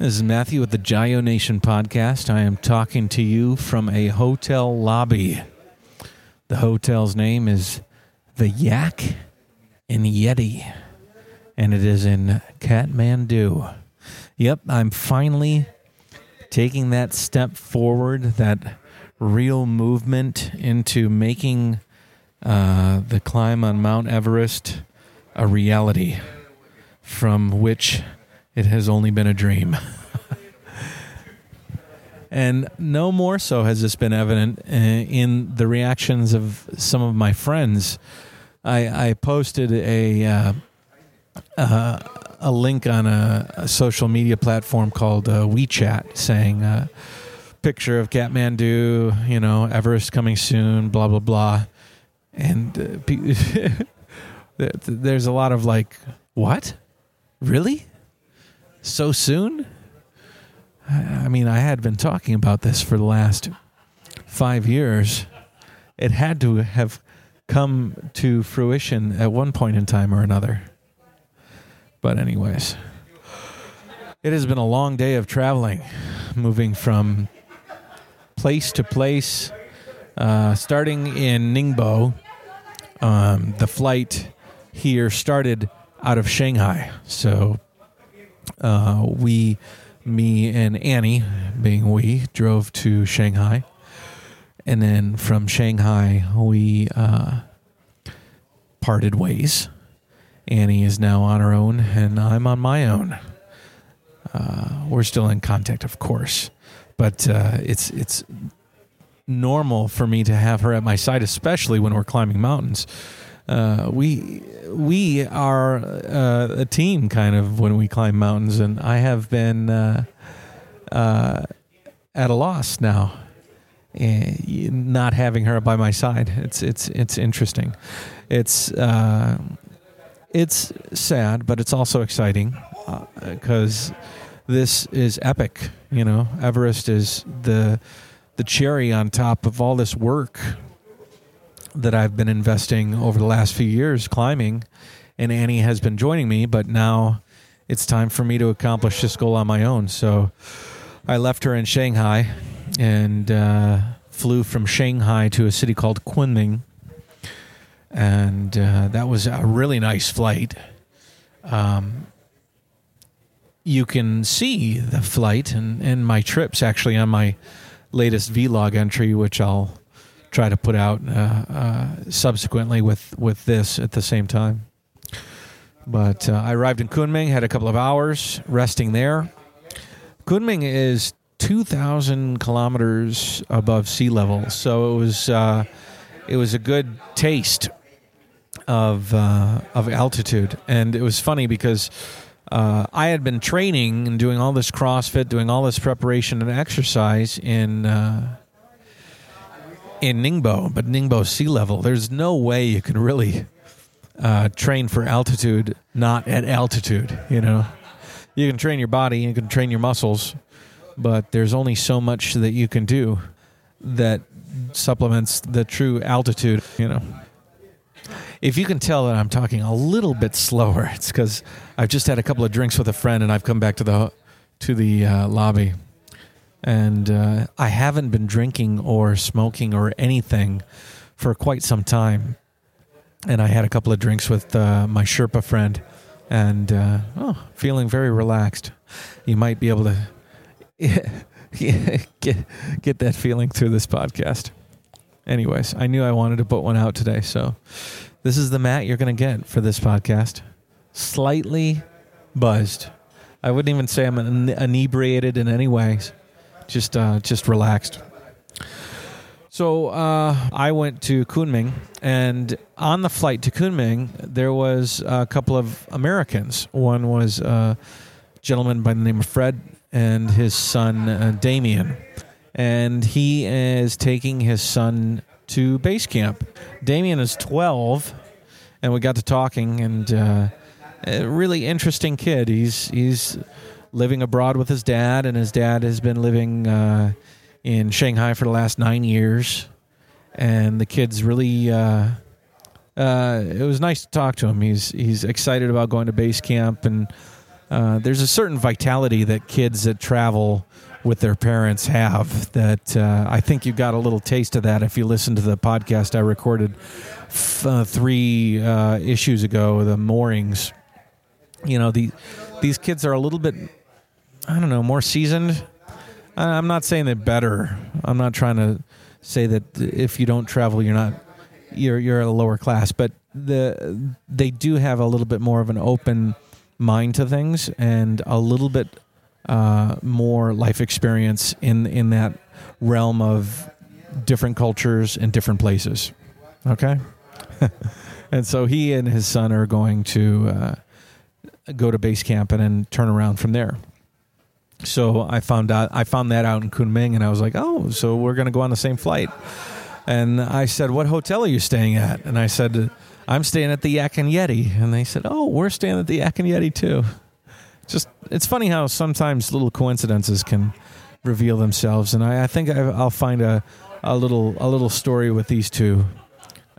This is Matthew with the Jayo Nation podcast. I am talking to you from a hotel lobby. The hotel's name is The Yak and Yeti, and it is in Kathmandu. Yep, I'm finally taking that step forward, that real movement into making uh, the climb on Mount Everest a reality from which it has only been a dream. and no more so has this been evident uh, in the reactions of some of my friends. I, I posted a uh, uh, a link on a, a, social media platform called uh, WeChat saying uh, picture of Kathmandu, you know, Everest coming soon, blah blah blah, and uh, there's a lot of like, what, really? So soon? I mean, I had been talking about this for the last five years. It had to have come to fruition at one point in time or another. But, anyways, it has been a long day of traveling, moving from place to place, uh, starting in Ningbo. Um, the flight here started out of Shanghai. So uh, we, me and Annie, being we, drove to Shanghai. And then from Shanghai, we uh, parted ways. Annie is now on her own, and I'm on my own. Uh, we're still in contact, of course, but uh, it's it's normal for me to have her at my side, especially when we're climbing mountains. Uh, we we are uh, a team kind of when we climb mountains, and I have been uh, uh at a loss now, eh, not having her by my side. It's it's it's interesting. It's uh, it's sad, but it's also exciting because this is epic. You know, Everest is the the cherry on top of all this work that I've been investing over the last few years climbing, and Annie has been joining me, but now it's time for me to accomplish this goal on my own. So I left her in Shanghai and uh, flew from Shanghai to a city called Kunming. And uh, that was a really nice flight. Um, you can see the flight and, and my trips actually on my latest vlog entry, which I'll try to put out uh, uh, subsequently with, with this at the same time. But uh, I arrived in Kunming, had a couple of hours resting there. Kunming is 2,000 kilometers above sea level, so it was uh, it was a good taste of uh, of altitude, and it was funny because. Uh, I had been training and doing all this CrossFit, doing all this preparation and exercise in in Ningbo, but Ningbo sea level. There's no way you can really uh, train for altitude not at altitude. You know, you can train your body, you can train your muscles, but there's only so much that you can do that supplements the true altitude. You know. If you can tell that I'm talking a little bit slower, it's because I've just had a couple of drinks with a friend and I've come back to the to the uh, lobby and uh, I haven't been drinking or smoking or anything for quite some time. And I had a couple of drinks with uh, my Sherpa friend, and uh, oh, feeling very relaxed. You might be able to get get that feeling through this podcast. Anyways, I knew I wanted to put one out today, so this is the mat you're going to get for this podcast. Slightly buzzed. I wouldn't even say I'm inebriated in any ways just uh, just relaxed. So uh, I went to Kunming, and on the flight to Kunming, there was a couple of Americans. One was a gentleman by the name of Fred and his son uh, Damien, and he is taking his son to base camp. Damien is twelve, and we got to talking, and uh, a really interesting kid. He's he's living abroad with his dad, and his dad has been living uh, in Shanghai for the last nine years. And the kid's really. Uh, uh, it was nice to talk to him. He's he's excited about going to base camp and uh, there's a certain vitality that kids that travel with their parents have that uh, I think you got a little taste of that if you listen to the podcast I recorded f- uh, three issues ago, the moorings. You know, the, these kids are a little bit, I don't know, more seasoned. I'm not saying they're better. I'm not trying to say that if you don't travel, you're not you're you're at a lower class, but the they do have a little bit more of an open mind to things and a little bit uh, more life experience in in that realm of different cultures and different places. Okay, and so he and his son are going to uh, go to base camp and then turn around from there. So I found out I found that out in Kunming, and I was like, oh, so we're going to go on the same flight. And I said, what hotel are you staying at? And I said, I'm staying at the Yak and Yeti. And they said, oh, we're staying at the Yak and Yeti too. Just it's funny how sometimes little coincidences can reveal themselves, and I, I think I, will find a, a little a little story with these two,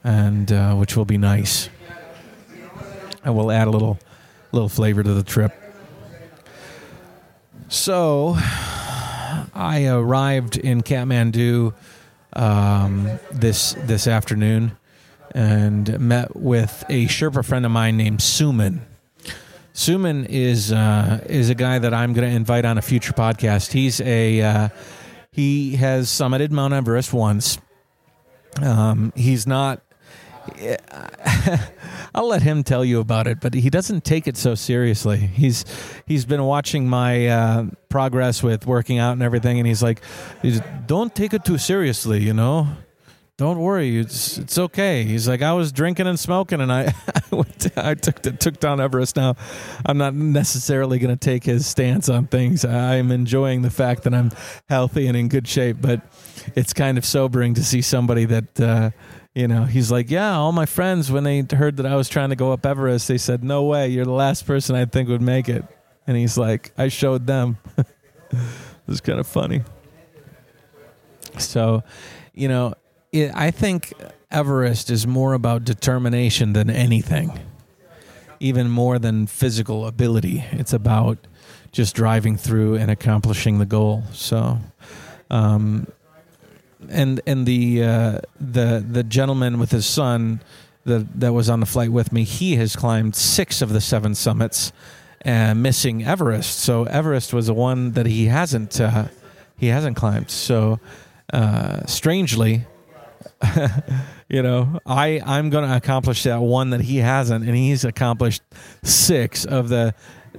and uh, which will be nice. And we'll add a little little flavor to the trip. So, I arrived in Kathmandu um, this this afternoon and met with a Sherpa friend of mine named Suman. Suman is uh, is a guy that I'm going to invite on a future podcast. He's a uh, he has summited Mount Everest once. Um, he's not. I'll let him tell you about it, but he doesn't take it so seriously. He's he's been watching my uh, progress with working out and everything, and he's like, "Don't take it too seriously," you know don't worry, it's it's okay. He's like, I was drinking and smoking, and I I took took down Everest. Now, I'm not necessarily going to take his stance on things. I'm enjoying the fact that I'm healthy and in good shape, but it's kind of sobering to see somebody that. Uh, you know, he's like, yeah, all my friends, when they heard that I was trying to go up Everest, they said, no way, you're the last person I think would make it. And he's like, I showed them. it was kind of funny. So, you know, it, I think Everest is more about determination than anything, even more than physical ability. It's about just driving through and accomplishing the goal. So, um, and and the uh, the the gentleman with his son that that was on the flight with me, he has climbed six of the seven summits, uh, missing Everest. So Everest was the one that he hasn't uh, he hasn't climbed. So uh, strangely, you know, I I'm going to accomplish that one that he hasn't, and he's accomplished six of the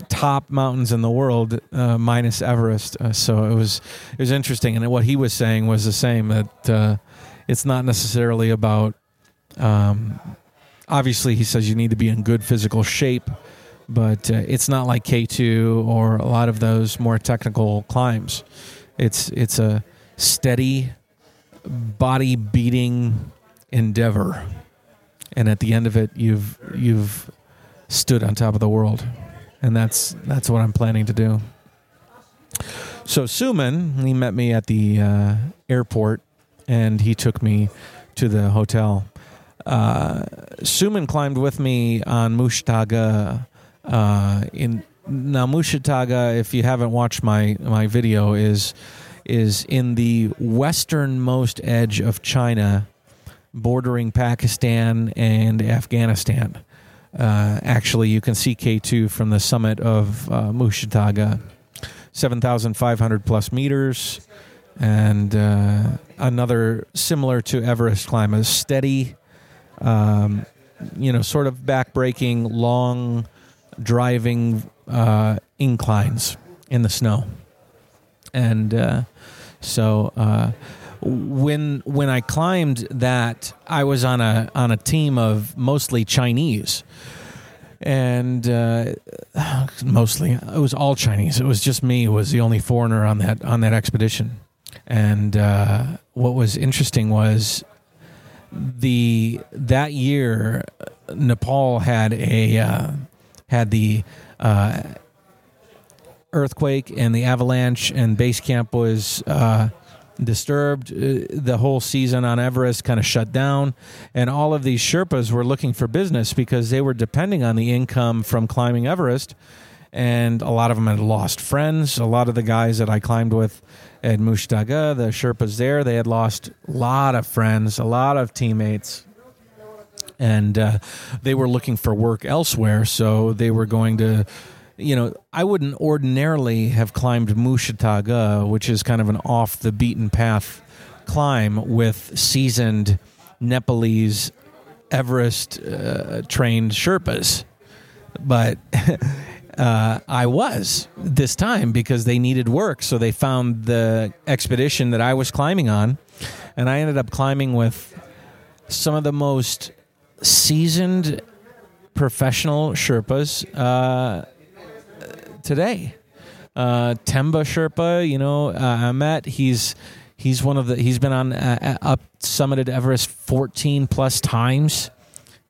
top mountains in the world uh, minus Everest. Uh, so it was it was interesting, and what he was saying was the same that uh, it's not necessarily about. Um, obviously, he says you need to be in good physical shape, but uh, it's not like K two or a lot of those more technical climbs. It's it's a steady body beating endeavor, and at the end of it, you've you've stood on top of the world, and that's that's what I'm planning to do. So Suman, he met me at the uh, airport, and he took me to the hotel. Uh, Suman climbed with me on Mushtaga. Uh, in now Mushtaga, if you haven't watched my my video, is is in the westernmost edge of China, bordering Pakistan and Afghanistan. Uh, actually, you can see K2 from the summit of uh, Mushtaga, 7,500 plus meters, and uh, another similar to Everest climb, a steady, um, you know, sort of backbreaking, long driving uh, inclines in the snow. And uh, so uh, when when I climbed that, I was on a on a team of mostly Chinese, and uh, mostly it was all Chinese. It was just me was the only foreigner on that on that expedition. And uh, what was interesting was the that year Nepal had a uh, had the uh, earthquake and the avalanche, and base camp was uh, disturbed. Uh, the whole season on Everest kind of shut down, and all of these Sherpas were looking for business because they were depending on the income from climbing Everest. and a lot of them had lost friends. A lot of the guys that I climbed with at Mushtaga, the Sherpas there, they had lost a lot of friends, a lot of teammates, and uh, they were looking for work elsewhere. So they were going to, you know, I wouldn't ordinarily have climbed Mushtaga, which is kind of an off the beaten path climb with seasoned Nepalese Everest uh, trained Sherpas, but. uh, I was this time because they needed work. So they found the expedition that I was climbing on, and I ended up climbing with some of the most seasoned professional Sherpas uh, today. Uh, Temba Sherpa, you know, uh, Ahmet, he's he's one of the he's been on uh, up summited Everest 14 plus times.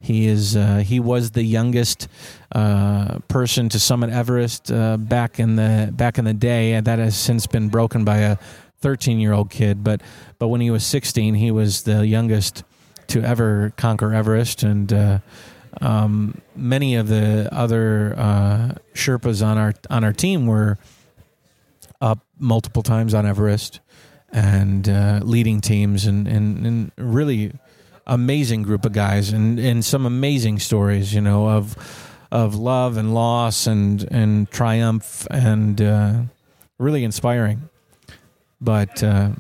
He is uh, he was the youngest uh, person to summit Everest uh, back in the back in the day, and that has since been broken by a 13 year old kid. But but when he was 16, he was the youngest to ever conquer Everest, and uh, um, many of the other uh, Sherpas on our on our team were up multiple times on Everest and uh, leading teams and, and, and really amazing group of guys and, and some amazing stories, you know, of of love and loss and and triumph and uh, really inspiring. But uh,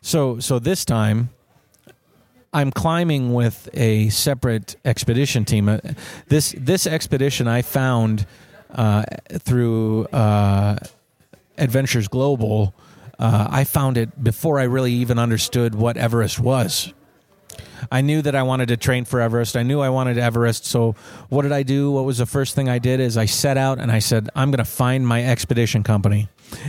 so so this time, I'm climbing with a separate expedition team. Uh, this this expedition I found uh, through uh, Adventures Global. Uh, I found it before I really even understood what Everest was. I knew that I wanted to train for Everest. I knew I wanted Everest. So what did I do? What was the first thing I did? Is I set out and I said, I'm going to find my expedition company.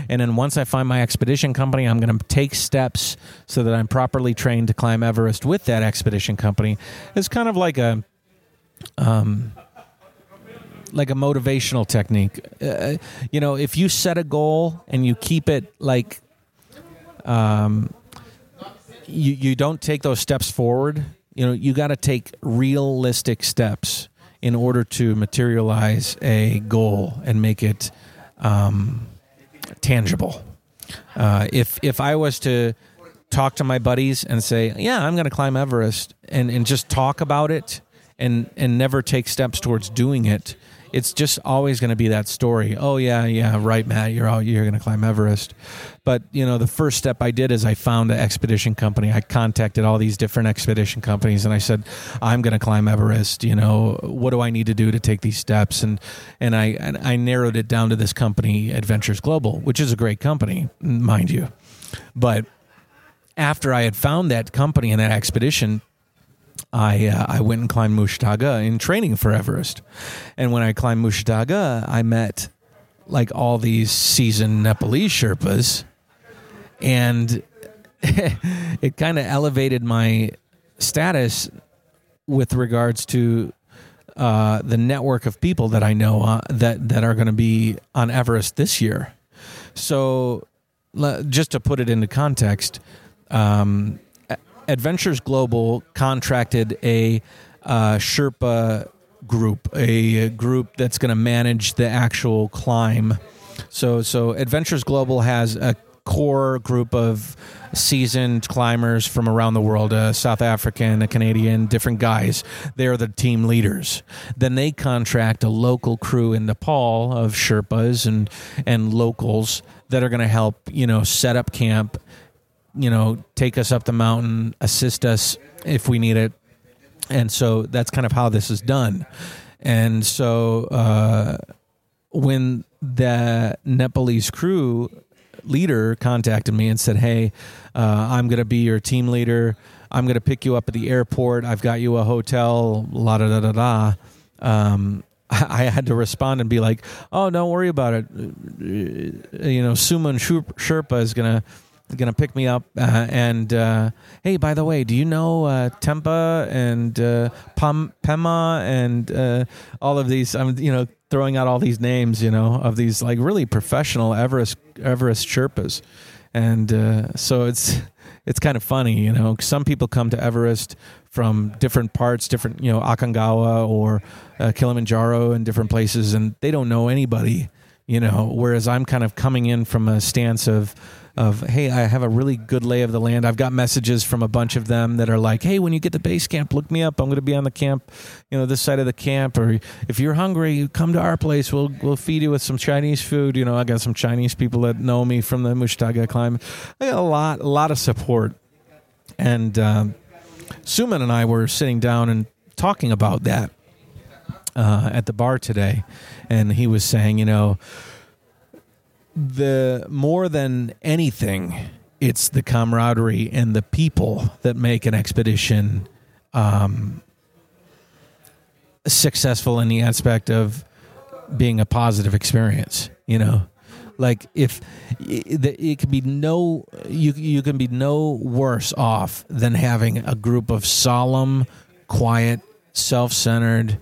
And then once I find my expedition company, I'm going to take steps so that I'm properly trained to climb Everest with that expedition company. It's kind of like a, um, like a motivational technique. Uh, you know, if you set a goal and you keep it like, um, you, you don't take those steps forward, you know, you got to take realistic steps in order to materialize a goal and make it um, tangible. Uh, if if I was to talk to my buddies and say, "Yeah, I'm going to climb Everest," and and just talk about it and and never take steps towards doing it, it's just always going to be that story. Oh yeah, yeah, right, Matt. You're all you're going to climb Everest. But you know, the first step I did is I found an expedition company. I contacted all these different expedition companies, and I said, I'm going to climb Everest. You know, what do I need to do to take these steps? And and I and I narrowed it down to this company, Adventures Global, which is a great company, mind you. But after I had found that company and that expedition, I uh, I went and climbed Mushtaga in training for Everest, and when I climbed Mushtaga, I met like all these seasoned Nepalese Sherpas, and it kind of elevated my status with regards to uh, the network of people that I know uh, that that are going to be on Everest this year. So, just to put it into context, um, Adventures Global contracted a uh, Sherpa group, a, group that's going to manage the actual climb. So, so Adventures Global has a core group of seasoned climbers from around the world a South African, a Canadian, different guys. They're the team leaders. Then they contract a local crew in Nepal of Sherpas and, and locals that are going to help, you know, set up camp you know, take us up the mountain, assist us if we need it. And so that's kind of how this is done. And so uh, when the Nepalese crew leader contacted me and said, Hey, uh, I'm going to be your team leader. I'm going to pick you up at the airport. I've got you a hotel, la da da da da. Um, I had to respond and be like, "Oh, don't worry about it. You know, Suman Sherpa is gonna gonna pick me up uh, and uh, hey by the way do you know uh, Temba and uh, Pema and uh, all of these I'm you know throwing out all these names you know of these like really professional Everest Everest Sherpas and uh, so it's it's kind of funny you know some people come to Everest from different parts different you know Aconcagua or Kilimanjaro and different places and they don't know anybody you know. Whereas I'm kind of coming in from a stance of of hey, I have a really good lay of the land. I've got messages from a bunch of them that are like, hey, when you get to base camp, look me up. I'm going to be on the camp, you know, this side of the camp. Or if you're hungry, you come to our place. We'll we'll feed you with some Chinese food. You know, I got some Chinese people that know me from the Mushtaga climb. I got a lot a lot of support, and um, Suman and I were sitting down and talking about that uh, at the bar today, and he was saying, you know the more than anything, it's the camaraderie and the people that make an expedition um, successful in the aspect of being a positive experience. You know, like if it, could be no, you you can be no worse off than having a group of solemn, quiet, self-centered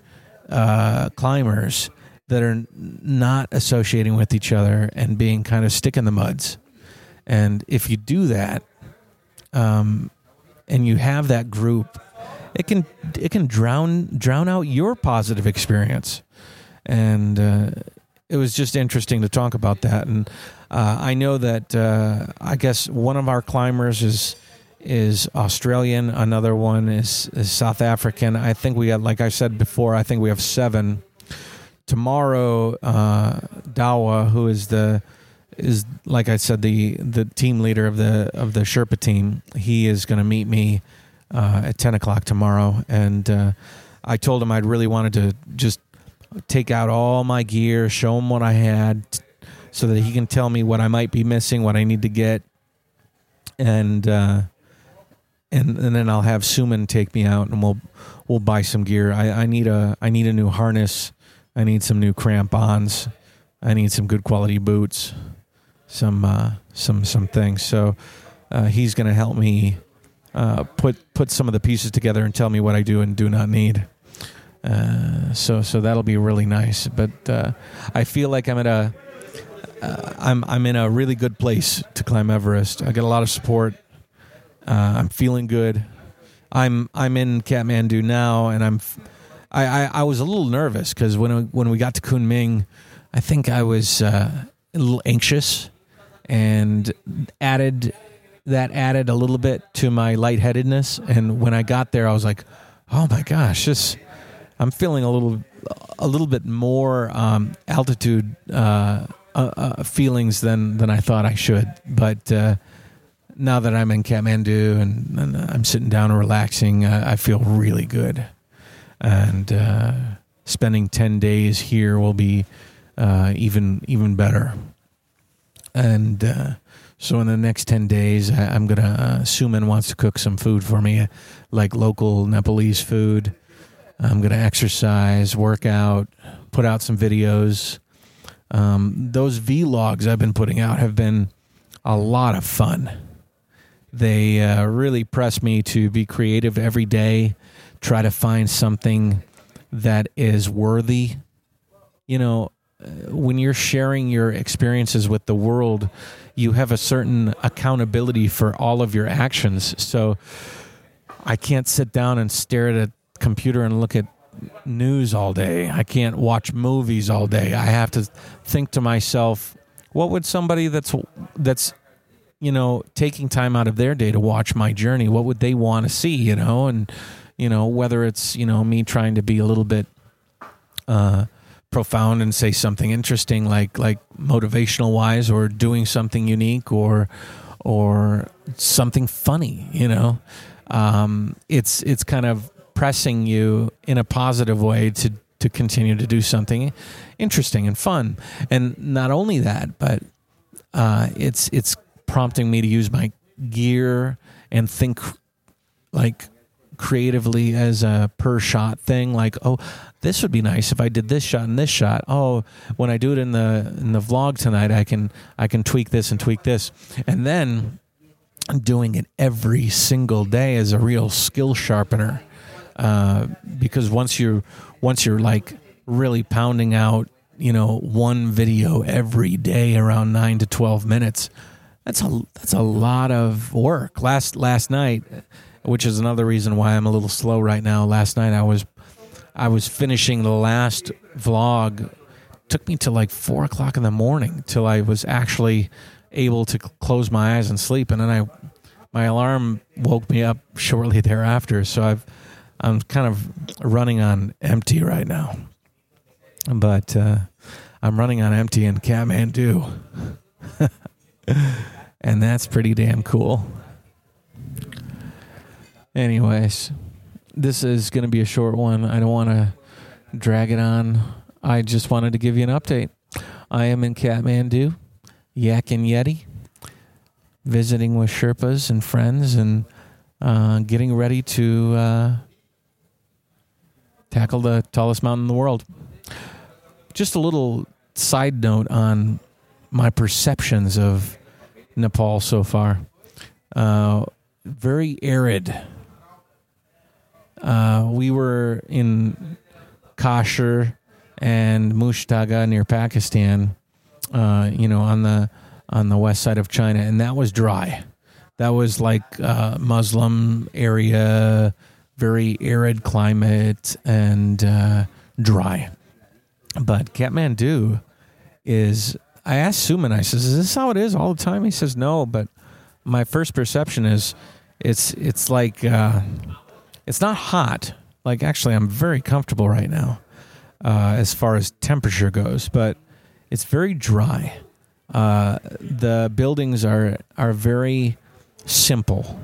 uh, climbers that are not associating with each other and being kind of stick in the muds. And if you do that, um, and you have that group, it can it can drown drown out your positive experience. And uh, it was just interesting to talk about that. And uh, I know that uh, I guess one of our climbers is is Australian, another one is, is South African. I think we got, like I said before, I think we have seven tomorrow, uh, Dawa, who is the is like I said the the team leader of the of the Sherpa team, he is going to meet me uh, at ten o'clock tomorrow, and uh, I told him I'd really wanted to just take out all my gear, show him what I had, so that he can tell me what I might be missing, what I need to get, and uh, and and then I'll have Suman take me out, and we'll we'll buy some gear. I, I need a I need a new harness I need some new crampons. I need some good quality boots. Some uh, some some things. So uh, he's going to help me uh, put put some of the pieces together and tell me what I do and do not need. Uh, so so that'll be really nice. But uh, I feel like I'm at a uh, I'm I'm in a really good place to climb Everest. I get a lot of support. I'm feeling good. I'm I'm in Kathmandu now, and I'm I, I, I was a little nervous because when, when we got to Kunming, I think I was uh, a little anxious and added that added a little bit to my lightheadedness. And when I got there, I was like, oh my gosh, this, I'm feeling a little, a little bit more um, altitude uh, uh, uh feelings than, than I thought I should. But uh, now that I'm in Kathmandu and, and I'm sitting down and relaxing, I feel really good and uh, spending 10 days here will be uh, even even better. And uh, so in the next 10 days I, am gonna uh, Suman wants to cook some food for me like local nepalese food. I'm gonna exercise work out put out some videos. Um, those vlogs i've been putting out have been a lot of fun. They uh, really press me to be creative every day try to find something that is worthy. You know, uh, when you're sharing your experiences with the world, you have a certain accountability for all of your actions. So I can't sit down and stare at a computer and look at news all day. I can't watch movies all day. I have to think to myself, what would somebody that's that's you know taking time out of their day to watch my journey, what would they want to see, you know? And you know whether it's you know me trying to be a little bit uh, profound and say something interesting like like motivational wise or doing something unique or or something funny you know? Um, it's it's kind of pressing you in a positive way to to continue to do something interesting and fun. And not only that but uh, it's it's prompting me to use my gear and think like creatively as a per shot thing like oh this would be nice if i did this shot and this shot. Oh when i do it in the in the vlog tonight i can i can tweak this and tweak this. And then doing it every single day is a real skill sharpener uh, because once you're once you're like really pounding out you know one video every day around 9 to 12 minutes that's a that's a lot of work. Last last night which is another reason why I'm a little slow right now. Last night I was I was finishing the last vlog took me to like four o'clock in the morning till I was actually able to close my eyes and sleep. And then I, my alarm woke me up shortly thereafter. So I've, I'm kind of running on empty right now. But uh, I'm running on empty in Kathmandu. and that's pretty damn cool. Anyways, this is going to be a short one. I don't want to drag it on. I just wanted to give you an update. I am in Kathmandu, Yak and Yeti, visiting with Sherpas and friends and uh, getting ready to uh, tackle the tallest mountain in the world. Just a little side note on my perceptions of Nepal so far. Uh, very arid. Uh, we were in Kashgar and Mushtaga near Pakistan, uh, you know, on the on the west side of China, and that was dry. That was like uh, Muslim area, very arid climate and uh, dry. But Kathmandu is. I asked Suman. I says, "Is this how it is all the time?" He says, "No." But my first perception is, it's it's like uh, it's not hot. Like actually, I'm very comfortable right now uh, as far as temperature goes, but it's very dry. Uh, the buildings are are very simple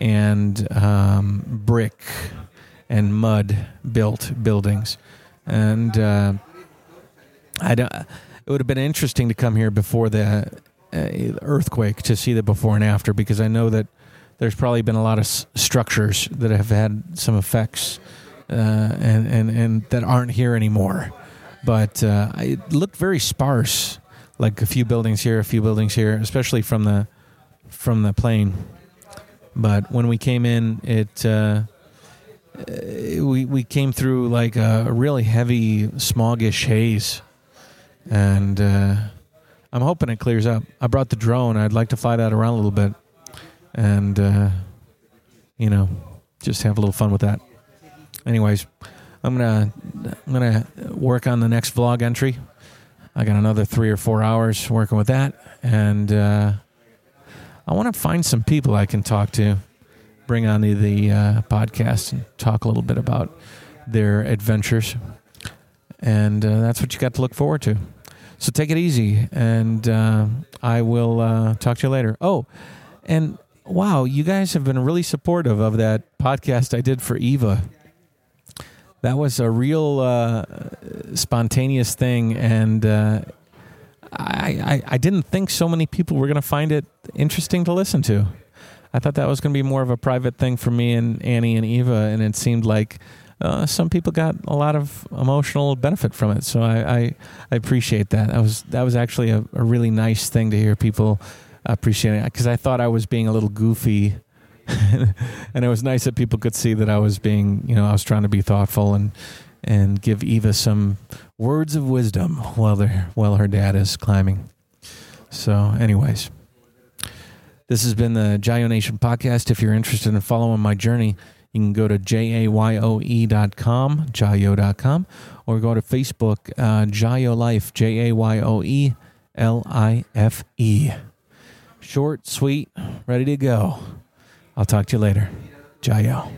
and um, brick and mud built buildings, and uh, I don't. It would have been interesting to come here before the uh, earthquake to see the before and after because I know that there's probably been a lot of s- structures that have had some effects uh, and, and, and that aren't here anymore. But uh, it looked very sparse, like a few buildings here, a few buildings here, especially from the from the plane. But when we came in, it uh, we we came through like a, really heavy smogish haze, and uh, I'm hoping it clears up. I brought the drone. I'd like to fly that around a little bit, and uh, you know, just have a little fun with that anyways, I'm gonna I'm gonna work on the next vlog entry. I got another three or four hours working with that, and uh, I want to find some people I can talk to, bring on the, the uh, podcast and talk a little bit about their adventures, and uh, that's what you got to look forward to. So take it easy, and uh, I will uh, talk to you later. Oh, and wow, you guys have been really supportive of that podcast I did for Eva that was a real uh, spontaneous thing, and uh, I, I, I didn't think so many people were going to find it interesting to listen to. I thought that was going to be more of a private thing for me and Annie and Eva, and it seemed like uh, some people got a lot of emotional benefit from it. So I, I, I appreciate that. That was that was actually a, a really nice thing to hear people appreciate it because I thought I was being a little goofy and it was nice that people could see that I was being, you know, I was trying to be thoughtful and and give Eva some words of wisdom while they while her dad is climbing. So, anyways, this has been the Jayo Nation podcast. If you're interested in following my journey, you can go to jayoe.com, jayo.com, or go to Facebook, uh, Jayo Life, J A Y O E L I F E. Short, sweet, ready to go. I'll talk to you later. Jayo.